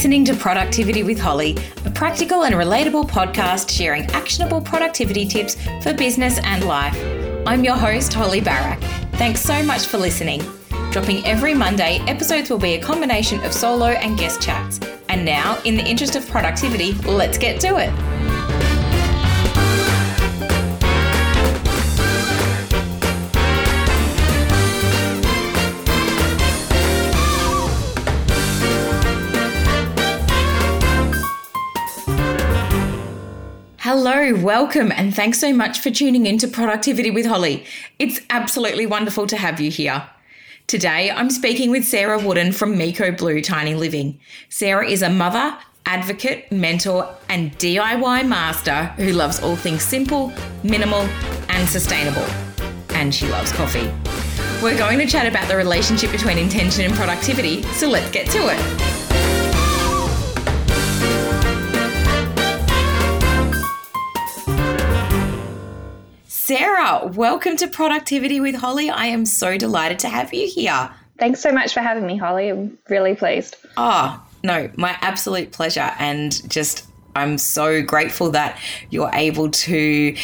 listening to Productivity with Holly, a practical and relatable podcast sharing actionable productivity tips for business and life. I'm your host, Holly Barak. Thanks so much for listening. Dropping every Monday, episodes will be a combination of solo and guest chats. And now, in the interest of productivity, let's get to it. Hello, welcome, and thanks so much for tuning in to Productivity with Holly. It's absolutely wonderful to have you here. Today, I'm speaking with Sarah Wooden from Meco Blue Tiny Living. Sarah is a mother, advocate, mentor, and DIY master who loves all things simple, minimal, and sustainable. And she loves coffee. We're going to chat about the relationship between intention and productivity, so let's get to it. Sarah, welcome to Productivity with Holly. I am so delighted to have you here. Thanks so much for having me, Holly. I'm really pleased. Oh, no, my absolute pleasure. And just I'm so grateful that you're able to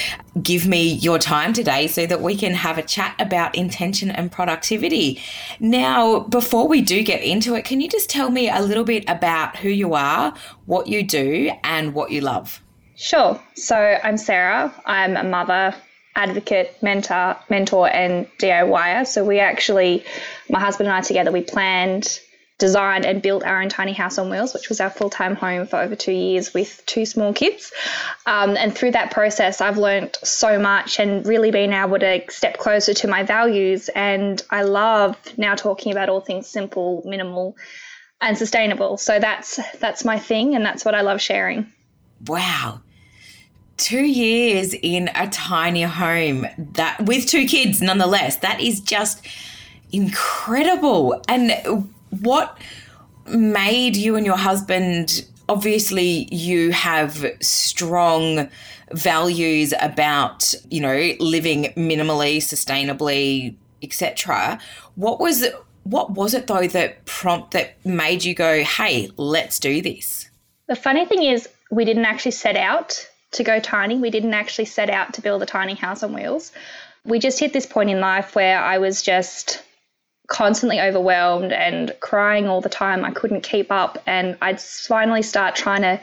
give me your time today so that we can have a chat about intention and productivity. Now, before we do get into it, can you just tell me a little bit about who you are, what you do, and what you love? Sure. So, I'm Sarah. I'm a mother advocate, mentor, mentor, and DIYer. So we actually, my husband and I together, we planned, designed, and built our own tiny house on wheels, which was our full time home for over two years with two small kids. Um, and through that process, I've learned so much and really been able to step closer to my values. And I love now talking about all things simple, minimal, and sustainable. So that's that's my thing, and that's what I love sharing. Wow two years in a tiny home that with two kids nonetheless. That is just incredible. And what made you and your husband obviously you have strong values about you know living minimally sustainably etc what was what was it though that prompt that made you go hey let's do this the funny thing is we didn't actually set out to go tiny. We didn't actually set out to build a tiny house on wheels. We just hit this point in life where I was just constantly overwhelmed and crying all the time. I couldn't keep up. And I'd finally start trying to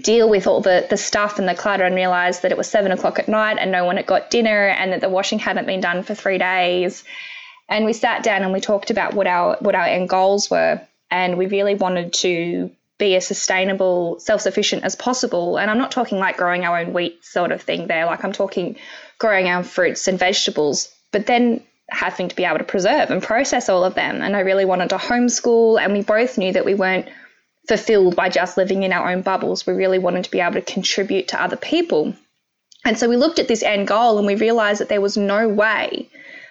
deal with all the, the stuff and the clutter and realize that it was seven o'clock at night and no one had got dinner and that the washing hadn't been done for three days. And we sat down and we talked about what our what our end goals were. And we really wanted to be as sustainable, self sufficient as possible. And I'm not talking like growing our own wheat sort of thing there, like I'm talking growing our fruits and vegetables, but then having to be able to preserve and process all of them. And I really wanted to homeschool, and we both knew that we weren't fulfilled by just living in our own bubbles. We really wanted to be able to contribute to other people. And so we looked at this end goal and we realized that there was no way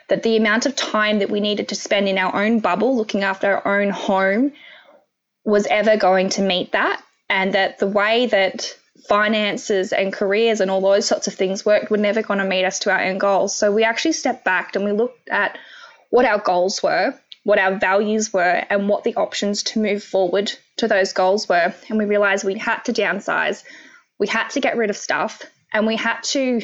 that the amount of time that we needed to spend in our own bubble, looking after our own home, was ever going to meet that, and that the way that finances and careers and all those sorts of things worked were never going to meet us to our end goals. So we actually stepped back and we looked at what our goals were, what our values were, and what the options to move forward to those goals were. And we realized we had to downsize, we had to get rid of stuff, and we had to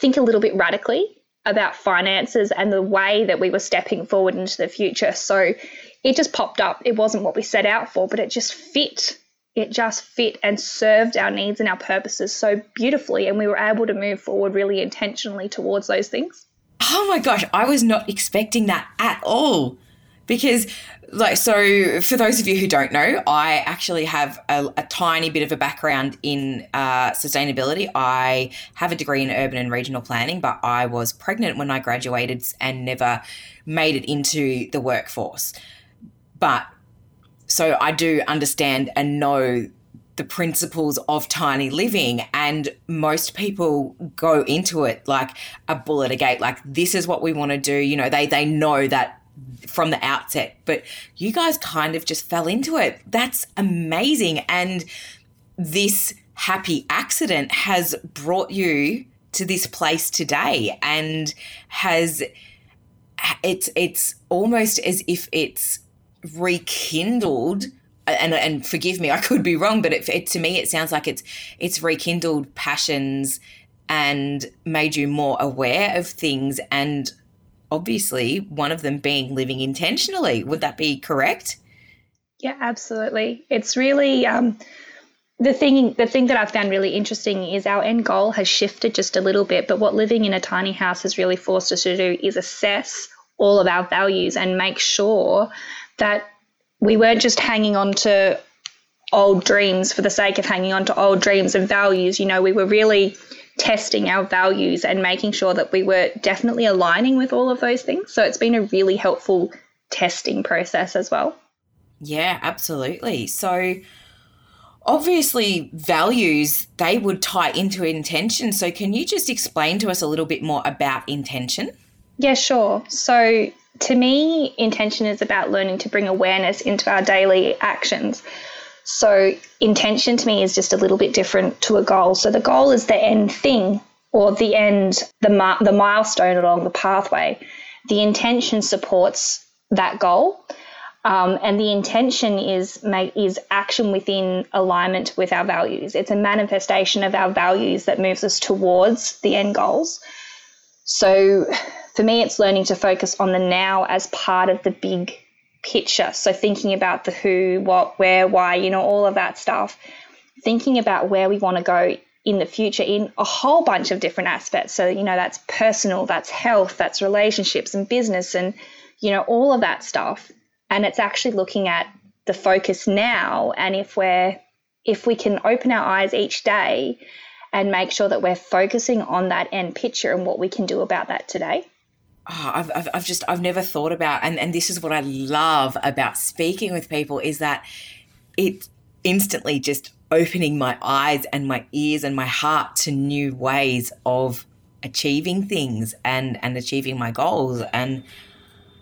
think a little bit radically about finances and the way that we were stepping forward into the future. So it just popped up. It wasn't what we set out for, but it just fit. It just fit and served our needs and our purposes so beautifully. And we were able to move forward really intentionally towards those things. Oh my gosh, I was not expecting that at all. Because, like, so for those of you who don't know, I actually have a, a tiny bit of a background in uh, sustainability. I have a degree in urban and regional planning, but I was pregnant when I graduated and never made it into the workforce. But so I do understand and know the principles of tiny living and most people go into it like a bullet a gate like this is what we want to do you know they they know that from the outset but you guys kind of just fell into it. That's amazing and this happy accident has brought you to this place today and has it's it's almost as if it's rekindled and and forgive me, I could be wrong, but it, it, to me it sounds like it's it's rekindled passions and made you more aware of things and obviously one of them being living intentionally. Would that be correct? Yeah, absolutely. It's really um, the thing. The thing that I've found really interesting is our end goal has shifted just a little bit, but what living in a tiny house has really forced us to do is assess all of our values and make sure that we weren't just hanging on to old dreams for the sake of hanging on to old dreams and values. You know, we were really testing our values and making sure that we were definitely aligning with all of those things. So it's been a really helpful testing process as well. Yeah, absolutely. So obviously values they would tie into intention. So can you just explain to us a little bit more about intention? Yeah, sure. So to me, intention is about learning to bring awareness into our daily actions. So, intention to me is just a little bit different to a goal. So, the goal is the end thing or the end, the, the milestone along the pathway. The intention supports that goal. Um, and the intention is make, is action within alignment with our values. It's a manifestation of our values that moves us towards the end goals. So for me, it's learning to focus on the now as part of the big picture. So thinking about the who, what, where, why, you know, all of that stuff. Thinking about where we want to go in the future in a whole bunch of different aspects. So, you know, that's personal, that's health, that's relationships and business and, you know, all of that stuff. And it's actually looking at the focus now and if we're if we can open our eyes each day and make sure that we're focusing on that end picture and what we can do about that today oh, I've, I've, I've just I've never thought about and and this is what I love about speaking with people is that it instantly just opening my eyes and my ears and my heart to new ways of achieving things and and achieving my goals. And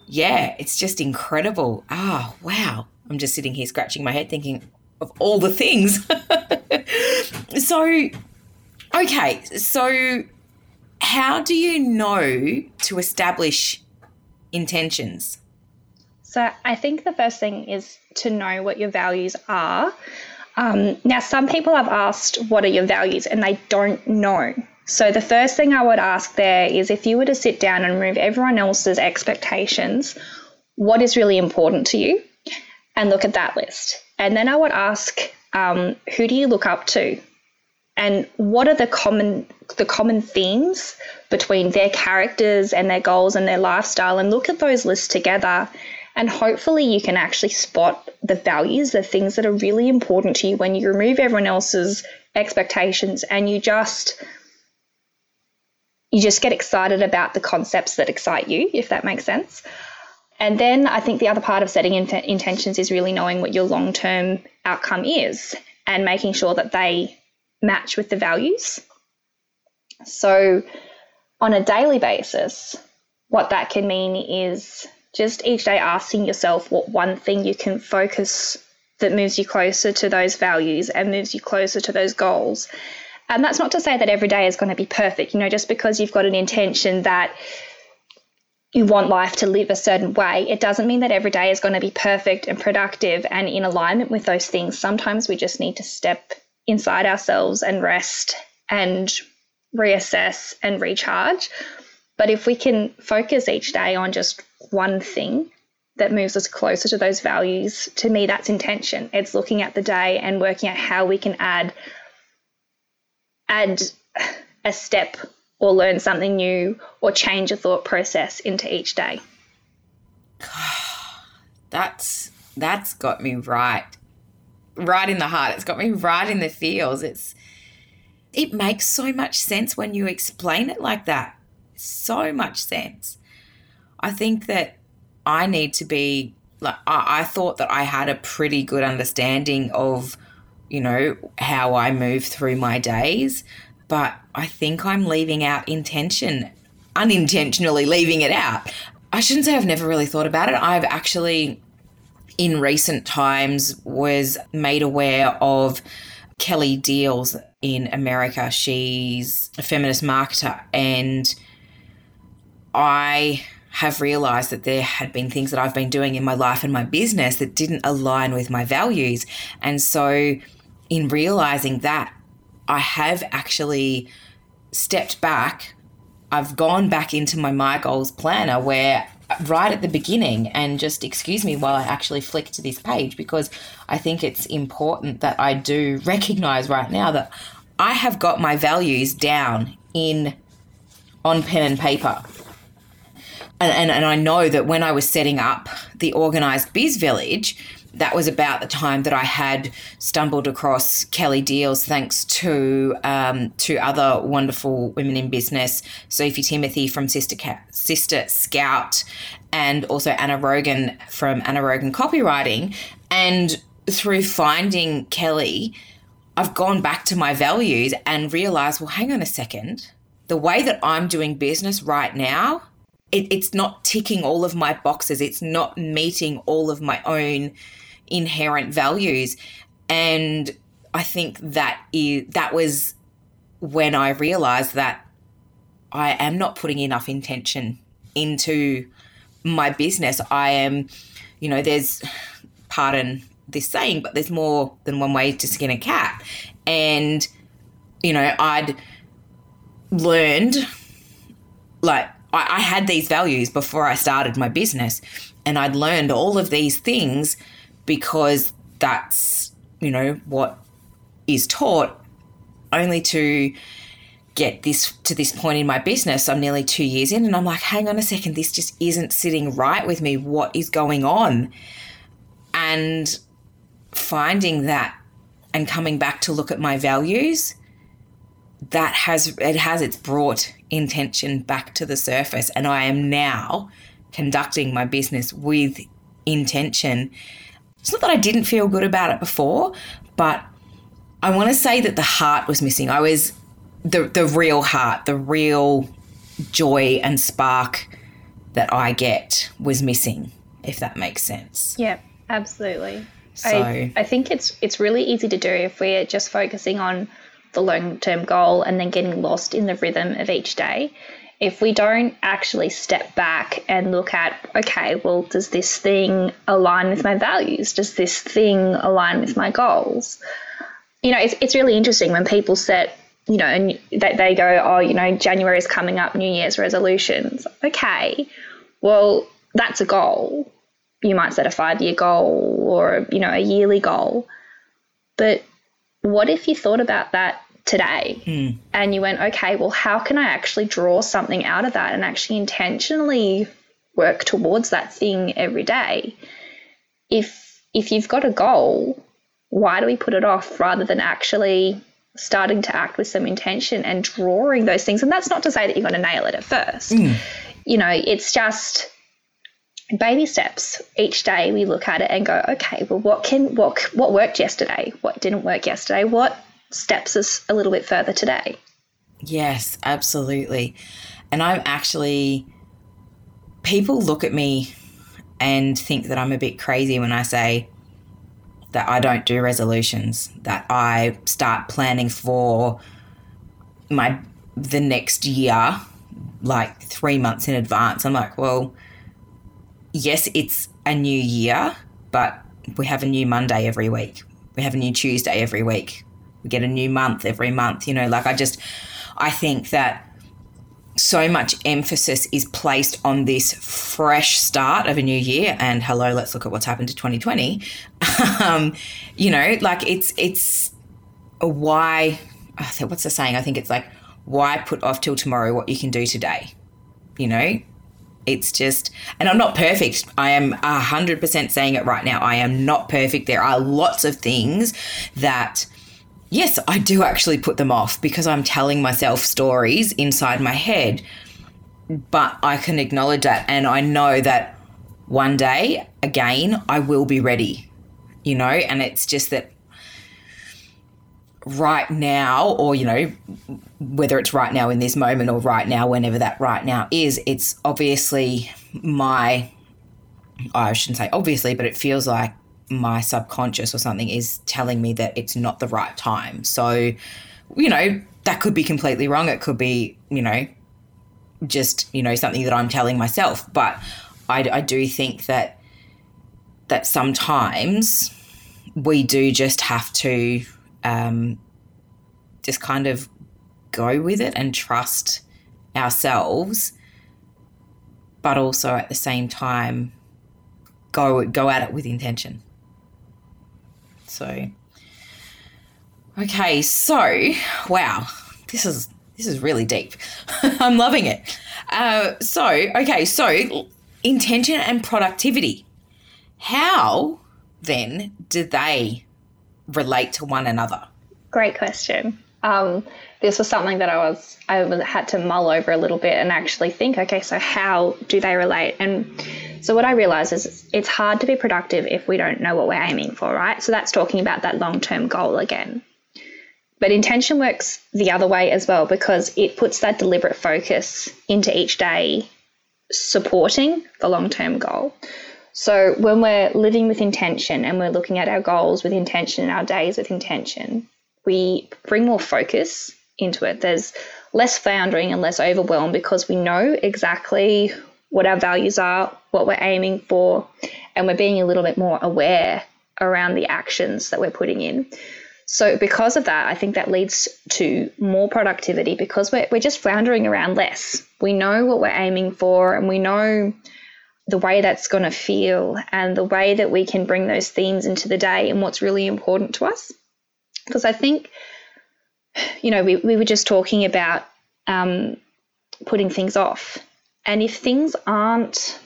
yeah it's just incredible. Ah oh, wow. I'm just sitting here scratching my head thinking of all the things. So okay. So how do you know to establish intentions? So, I think the first thing is to know what your values are. Um, now, some people have asked, What are your values? and they don't know. So, the first thing I would ask there is if you were to sit down and remove everyone else's expectations, what is really important to you? And look at that list. And then I would ask, um, Who do you look up to? And what are the common the common themes between their characters and their goals and their lifestyle? And look at those lists together. And hopefully you can actually spot the values the things that are really important to you when you remove everyone else's expectations and you just you just get excited about the concepts that excite you if that makes sense. And then i think the other part of setting int- intentions is really knowing what your long-term outcome is and making sure that they match with the values. So, on a daily basis, what that can mean is just each day asking yourself what one thing you can focus that moves you closer to those values and moves you closer to those goals. And that's not to say that every day is going to be perfect. You know, just because you've got an intention that you want life to live a certain way, it doesn't mean that every day is going to be perfect and productive and in alignment with those things. Sometimes we just need to step inside ourselves and rest and reassess and recharge. But if we can focus each day on just one thing that moves us closer to those values, to me, that's intention. It's looking at the day and working out how we can add add a step or learn something new or change a thought process into each day. That's that's got me right right in the heart. It's got me right in the feels. It's it makes so much sense when you explain it like that. So much sense. I think that I need to be like I, I thought that I had a pretty good understanding of, you know, how I move through my days, but I think I'm leaving out intention, unintentionally leaving it out. I shouldn't say I've never really thought about it. I've actually in recent times was made aware of Kelly Diels in America. She's a feminist marketer, and I have realized that there had been things that I've been doing in my life and my business that didn't align with my values. And so, in realizing that, I have actually stepped back. I've gone back into my My Goals planner where right at the beginning and just excuse me while I actually flick to this page because I think it's important that I do recognize right now that I have got my values down in on pen and paper. And, and, and I know that when I was setting up the organized biz village, that was about the time that I had stumbled across Kelly Diels, thanks to um, to other wonderful women in business, Sophie Timothy from Sister Ca- Sister Scout, and also Anna Rogan from Anna Rogan Copywriting. And through finding Kelly, I've gone back to my values and realized, well, hang on a second, the way that I'm doing business right now. It, it's not ticking all of my boxes. It's not meeting all of my own inherent values. And I think that is that was when I realized that I am not putting enough intention into my business. I am, you know, there's pardon this saying, but there's more than one way to skin a cat. And, you know, I'd learned like I, I had these values before I started my business and I'd learned all of these things because that's, you know, what is taught only to get this to this point in my business. I'm nearly two years in and I'm like, hang on a second, this just isn't sitting right with me. What is going on? And finding that and coming back to look at my values, that has it has it's brought intention back to the surface. And I am now conducting my business with intention it's not that I didn't feel good about it before, but I want to say that the heart was missing. I was the the real heart, the real joy and spark that I get was missing, if that makes sense. Yeah, absolutely. So I, I think it's it's really easy to do if we're just focusing on the long term goal and then getting lost in the rhythm of each day if we don't actually step back and look at, okay, well, does this thing align with my values? Does this thing align with my goals? You know, it's, it's really interesting when people set, you know, and they, they go, oh, you know, January is coming up, New Year's resolutions. Okay, well, that's a goal. You might set a five year goal or, you know, a yearly goal. But what if you thought about that today. Mm. and you went okay well how can i actually draw something out of that and actually intentionally work towards that thing every day? If if you've got a goal why do we put it off rather than actually starting to act with some intention and drawing those things? And that's not to say that you're going to nail it at first. Mm. you know it's just baby steps. Each day we look at it and go okay well what can what what worked yesterday? What didn't work yesterday? What steps us a little bit further today. Yes, absolutely. And I'm actually, people look at me and think that I'm a bit crazy when I say that I don't do resolutions, that I start planning for my the next year like 3 months in advance. I'm like, well, yes, it's a new year, but we have a new Monday every week. We have a new Tuesday every week we get a new month every month. You know, like I just, I think that so much emphasis is placed on this fresh start of a new year. And hello let's look at what's happened to 2020 um, you know like it's it's why what's the saying? I think it's like why put off till tomorrow what you can do today? You know it's just and i'm not perfect. I am 100% saying it right now. I am not perfect. There are lots of things that yes, I do actually put them off because I'm telling myself stories inside my head. But I can acknowledge that and I know that one day, again, I will be ready, you know, and it's just that right now, or, you know, whether it's right now in this moment or right now, whenever that right now is, it's obviously my, I shouldn't say obviously, but it feels like my subconscious or something is telling me that it's not the right time. So, you know, that could be completely wrong. It could be, you know, just you know something that I'm telling myself. But I, I do think that that sometimes we do just have to um, just kind of go with it and trust ourselves, but also at the same time go go at it with intention. So okay, so wow, this is this is really deep. I'm loving it. Uh, so okay, so intention and productivity. How then do they relate to one another? Great question. Um, this was something that I was I had to mull over a little bit and actually think. Okay, so how do they relate? And so what I realize is it's hard to be productive if we don't know what we're aiming for, right? So that's talking about that long term goal again. But intention works the other way as well because it puts that deliberate focus into each day supporting the long term goal. So when we're living with intention and we're looking at our goals with intention and our days with intention, we bring more focus into it. There's less floundering and less overwhelm because we know exactly what our values are, what we're aiming for, and we're being a little bit more aware around the actions that we're putting in. So, because of that, I think that leads to more productivity because we're, we're just floundering around less. We know what we're aiming for and we know the way that's going to feel and the way that we can bring those themes into the day and what's really important to us. Because I think, you know, we, we were just talking about um, putting things off. And if things aren't,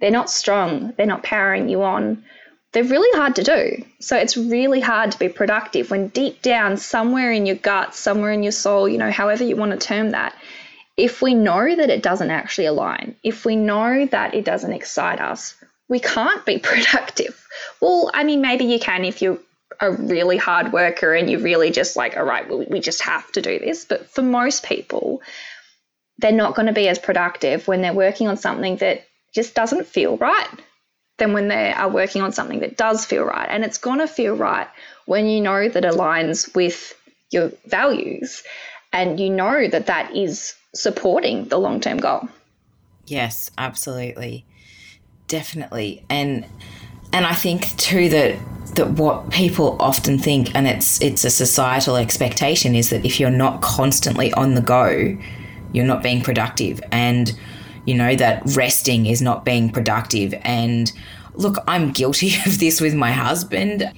they're not strong, they're not powering you on, they're really hard to do. So it's really hard to be productive when deep down, somewhere in your gut, somewhere in your soul, you know, however you want to term that, if we know that it doesn't actually align, if we know that it doesn't excite us, we can't be productive. Well, I mean, maybe you can if you're a really hard worker and you're really just like, all right, well, we just have to do this. But for most people, they're not going to be as productive when they're working on something that just doesn't feel right than when they are working on something that does feel right. And it's going to feel right when you know that aligns with your values and you know that that is supporting the long term goal. Yes, absolutely. Definitely. And and I think too that that what people often think and it's it's a societal expectation is that if you're not constantly on the go, you're not being productive and you know, that resting is not being productive. And look, I'm guilty of this with my husband.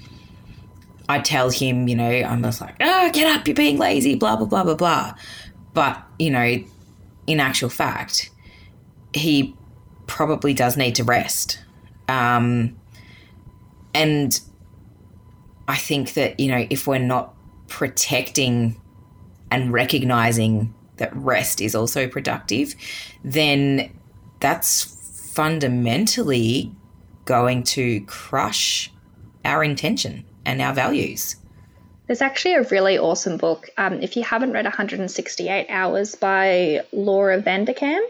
I tell him, you know, I'm just like, oh, get up, you're being lazy, blah, blah, blah, blah, blah. But, you know, in actual fact, he probably does need to rest. Um, and I think that, you know, if we're not protecting and recognizing that rest is also productive, then that's fundamentally going to crush our intention and our values. There's actually a really awesome book. Um, if you haven't read 168 Hours by Laura Vanderkam,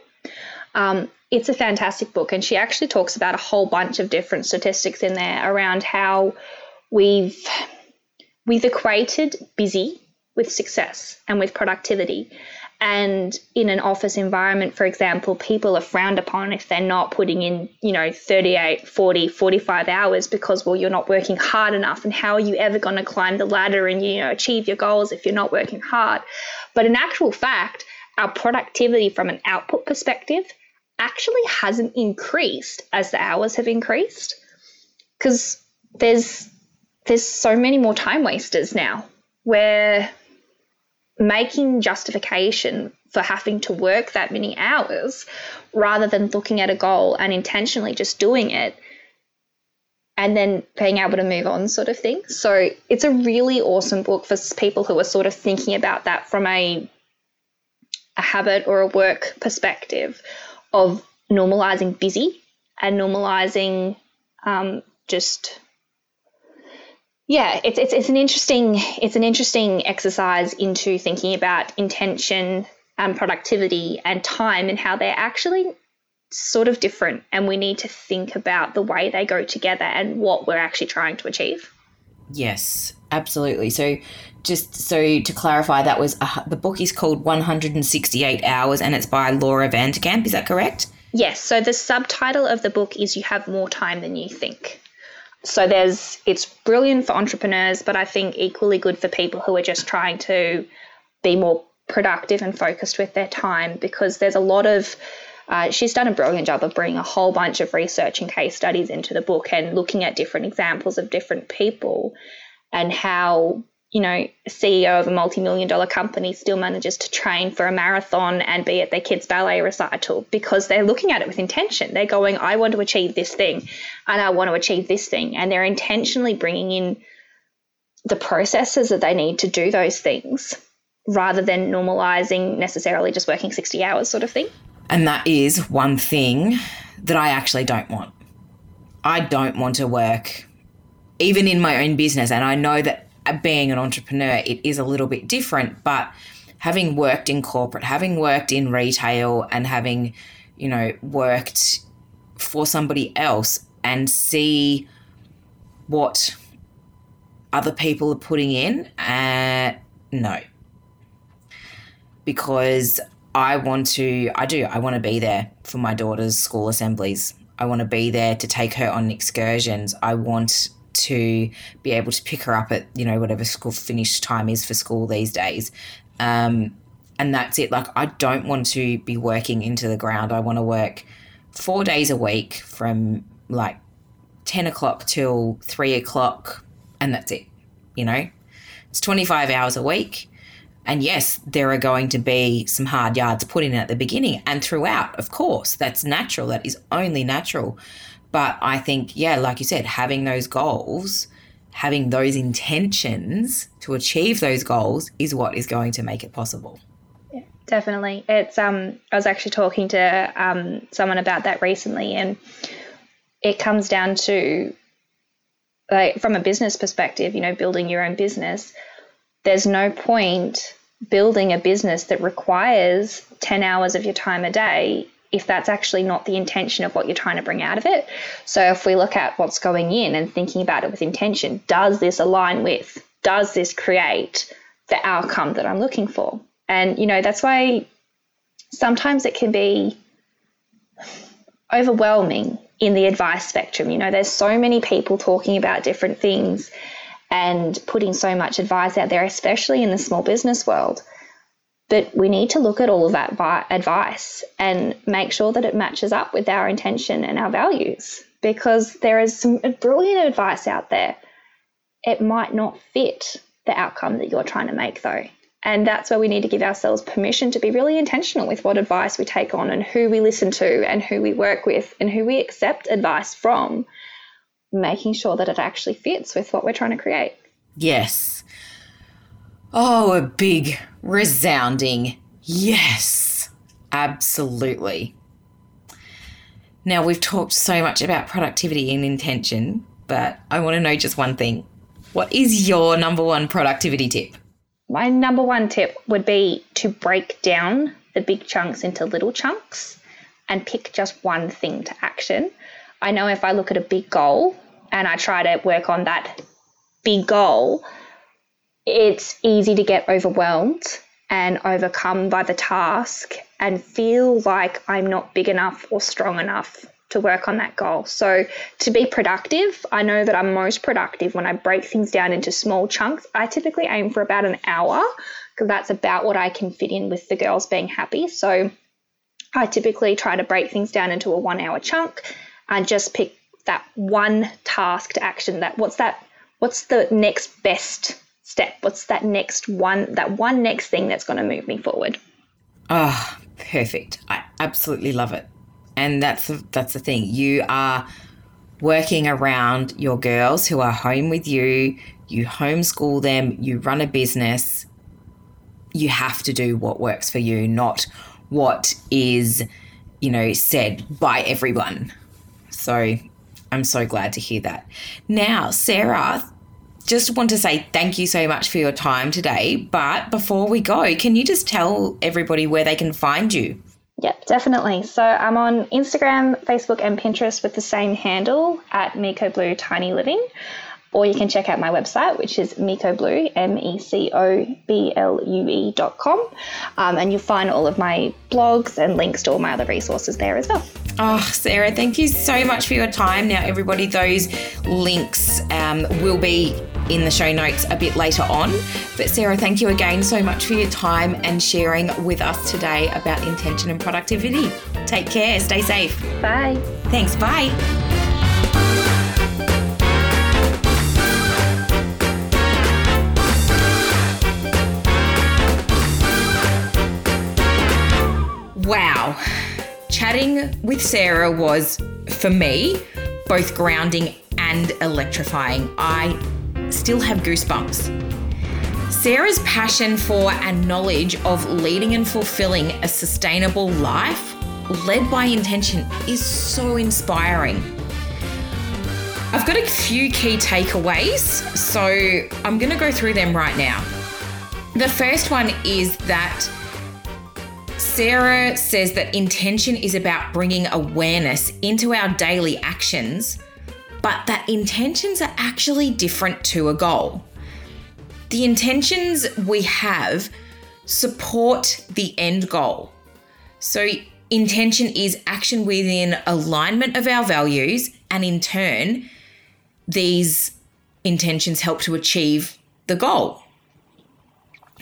um, it's a fantastic book. And she actually talks about a whole bunch of different statistics in there around how we've we've equated busy with success and with productivity. And in an office environment, for example, people are frowned upon if they're not putting in, you know, 38, 40, 45 hours because, well, you're not working hard enough. And how are you ever going to climb the ladder and, you know, achieve your goals if you're not working hard? But in actual fact, our productivity from an output perspective actually hasn't increased as the hours have increased because there's there's so many more time wasters now where making justification for having to work that many hours rather than looking at a goal and intentionally just doing it and then being able to move on sort of thing. So it's a really awesome book for people who are sort of thinking about that from a a habit or a work perspective of normalizing busy and normalizing um, just yeah, it's, it's it's an interesting it's an interesting exercise into thinking about intention and productivity and time and how they're actually sort of different and we need to think about the way they go together and what we're actually trying to achieve. Yes, absolutely. So, just so to clarify, that was uh, the book is called 168 Hours and it's by Laura Vanderkam. Is that correct? Yes. So, the subtitle of the book is You Have More Time Than You Think. So, there's it's brilliant for entrepreneurs, but I think equally good for people who are just trying to be more productive and focused with their time because there's a lot of uh, she's done a brilliant job of bringing a whole bunch of research and case studies into the book and looking at different examples of different people and how you know ceo of a multi-million dollar company still manages to train for a marathon and be at their kids ballet recital because they're looking at it with intention they're going i want to achieve this thing and i want to achieve this thing and they're intentionally bringing in the processes that they need to do those things rather than normalizing necessarily just working 60 hours sort of thing and that is one thing that I actually don't want. I don't want to work, even in my own business. And I know that being an entrepreneur, it is a little bit different. But having worked in corporate, having worked in retail, and having, you know, worked for somebody else and see what other people are putting in, uh, no. Because I want to, I do, I want to be there for my daughter's school assemblies. I want to be there to take her on excursions. I want to be able to pick her up at, you know, whatever school finish time is for school these days. Um, and that's it. Like, I don't want to be working into the ground. I want to work four days a week from like 10 o'clock till three o'clock, and that's it. You know, it's 25 hours a week. And yes, there are going to be some hard yards put in at the beginning and throughout, of course. That's natural. That is only natural. But I think, yeah, like you said, having those goals, having those intentions to achieve those goals is what is going to make it possible. Yeah, definitely. It's um I was actually talking to um someone about that recently and it comes down to like from a business perspective, you know, building your own business there's no point building a business that requires 10 hours of your time a day if that's actually not the intention of what you're trying to bring out of it. So if we look at what's going in and thinking about it with intention, does this align with, does this create the outcome that I'm looking for? And, you know, that's why sometimes it can be overwhelming in the advice spectrum. You know, there's so many people talking about different things and putting so much advice out there, especially in the small business world. But we need to look at all of that advice and make sure that it matches up with our intention and our values because there is some brilliant advice out there. It might not fit the outcome that you're trying to make, though. And that's where we need to give ourselves permission to be really intentional with what advice we take on and who we listen to and who we work with and who we accept advice from making sure that it actually fits with what we're trying to create. Yes. Oh, a big, resounding yes. Absolutely. Now, we've talked so much about productivity and intention, but I want to know just one thing. What is your number one productivity tip? My number one tip would be to break down the big chunks into little chunks and pick just one thing to action. I know if I look at a big goal and I try to work on that big goal, it's easy to get overwhelmed and overcome by the task and feel like I'm not big enough or strong enough to work on that goal. So, to be productive, I know that I'm most productive when I break things down into small chunks. I typically aim for about an hour because that's about what I can fit in with the girls being happy. So, I typically try to break things down into a one hour chunk and just pick that one task to action that what's that what's the next best step? What's that next one that one next thing that's going to move me forward? Oh perfect. I absolutely love it. And that's that's the thing. You are working around your girls who are home with you. You homeschool them. You run a business. You have to do what works for you not what is you know said by everyone. So I'm so glad to hear that. Now, Sarah, just want to say thank you so much for your time today. But before we go, can you just tell everybody where they can find you? Yep, definitely. So I'm on Instagram, Facebook, and Pinterest with the same handle at Meco Blue Tiny Living. or you can check out my website, which is mecoblue, M E C O B L U E dot com. Um, and you'll find all of my blogs and links to all my other resources there as well. Oh, Sarah, thank you so much for your time. Now, everybody, those links um, will be in the show notes a bit later on. But, Sarah, thank you again so much for your time and sharing with us today about intention and productivity. Take care, stay safe. Bye. Thanks, bye. Wow. Chatting with Sarah was, for me, both grounding and electrifying. I still have goosebumps. Sarah's passion for and knowledge of leading and fulfilling a sustainable life led by intention is so inspiring. I've got a few key takeaways, so I'm going to go through them right now. The first one is that Sarah says that intention is about bringing awareness into our daily actions, but that intentions are actually different to a goal. The intentions we have support the end goal. So, intention is action within alignment of our values, and in turn, these intentions help to achieve the goal.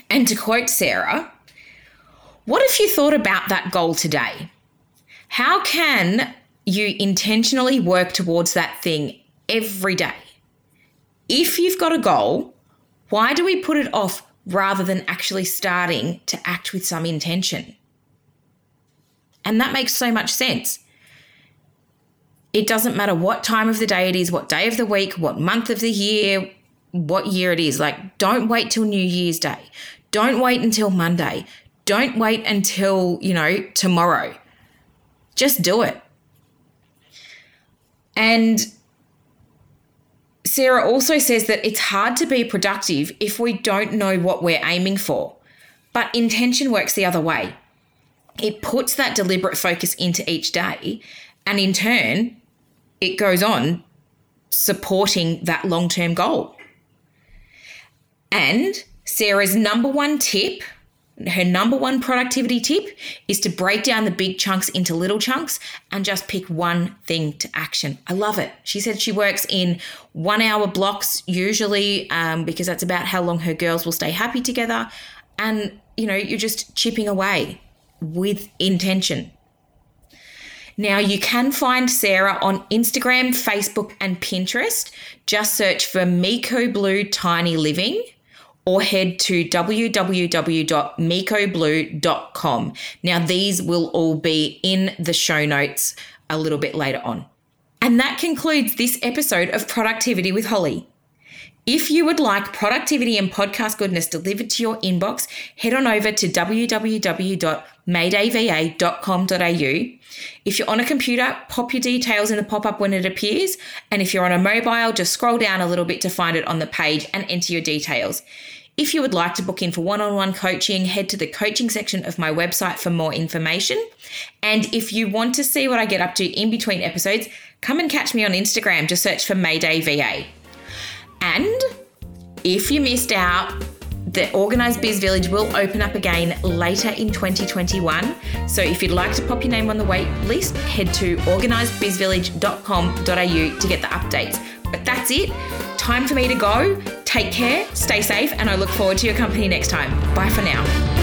And to quote Sarah, what if you thought about that goal today? How can you intentionally work towards that thing every day? If you've got a goal, why do we put it off rather than actually starting to act with some intention? And that makes so much sense. It doesn't matter what time of the day it is, what day of the week, what month of the year, what year it is. Like, don't wait till New Year's Day. Don't wait until Monday. Don't wait until, you know, tomorrow. Just do it. And Sarah also says that it's hard to be productive if we don't know what we're aiming for. But intention works the other way. It puts that deliberate focus into each day, and in turn, it goes on supporting that long term goal. And Sarah's number one tip her number one productivity tip is to break down the big chunks into little chunks and just pick one thing to action. I love it. She said she works in one hour blocks usually um, because that's about how long her girls will stay happy together. And, you know, you're just chipping away with intention. Now, you can find Sarah on Instagram, Facebook, and Pinterest. Just search for Meco Blue Tiny Living or head to www.mecoblue.com. Now, these will all be in the show notes a little bit later on. And that concludes this episode of Productivity with Holly. If you would like productivity and podcast goodness delivered to your inbox, head on over to www.maydayva.com.au. If you're on a computer, pop your details in the pop up when it appears. And if you're on a mobile, just scroll down a little bit to find it on the page and enter your details. If you would like to book in for one on one coaching, head to the coaching section of my website for more information. And if you want to see what I get up to in between episodes, come and catch me on Instagram. Just search for Mayday VA. And if you missed out, the Organised Biz Village will open up again later in 2021. So if you'd like to pop your name on the wait list, head to organisedbizvillage.com.au to get the updates. But that's it. Time for me to go. Take care, stay safe, and I look forward to your company next time. Bye for now.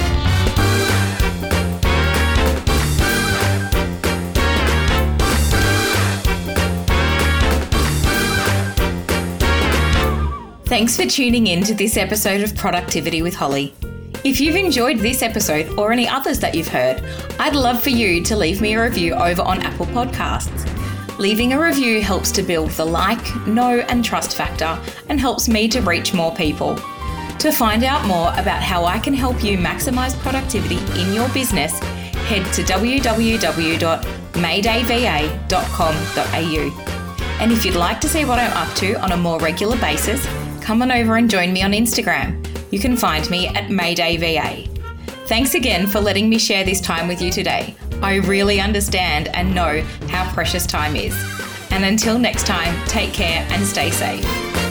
Thanks for tuning in to this episode of Productivity with Holly. If you've enjoyed this episode or any others that you've heard, I'd love for you to leave me a review over on Apple Podcasts. Leaving a review helps to build the like, know, and trust factor and helps me to reach more people. To find out more about how I can help you maximize productivity in your business, head to www.maydayva.com.au. And if you'd like to see what I'm up to on a more regular basis, come on over and join me on Instagram. You can find me at MaydayVA. Thanks again for letting me share this time with you today. I really understand and know how precious time is. And until next time, take care and stay safe.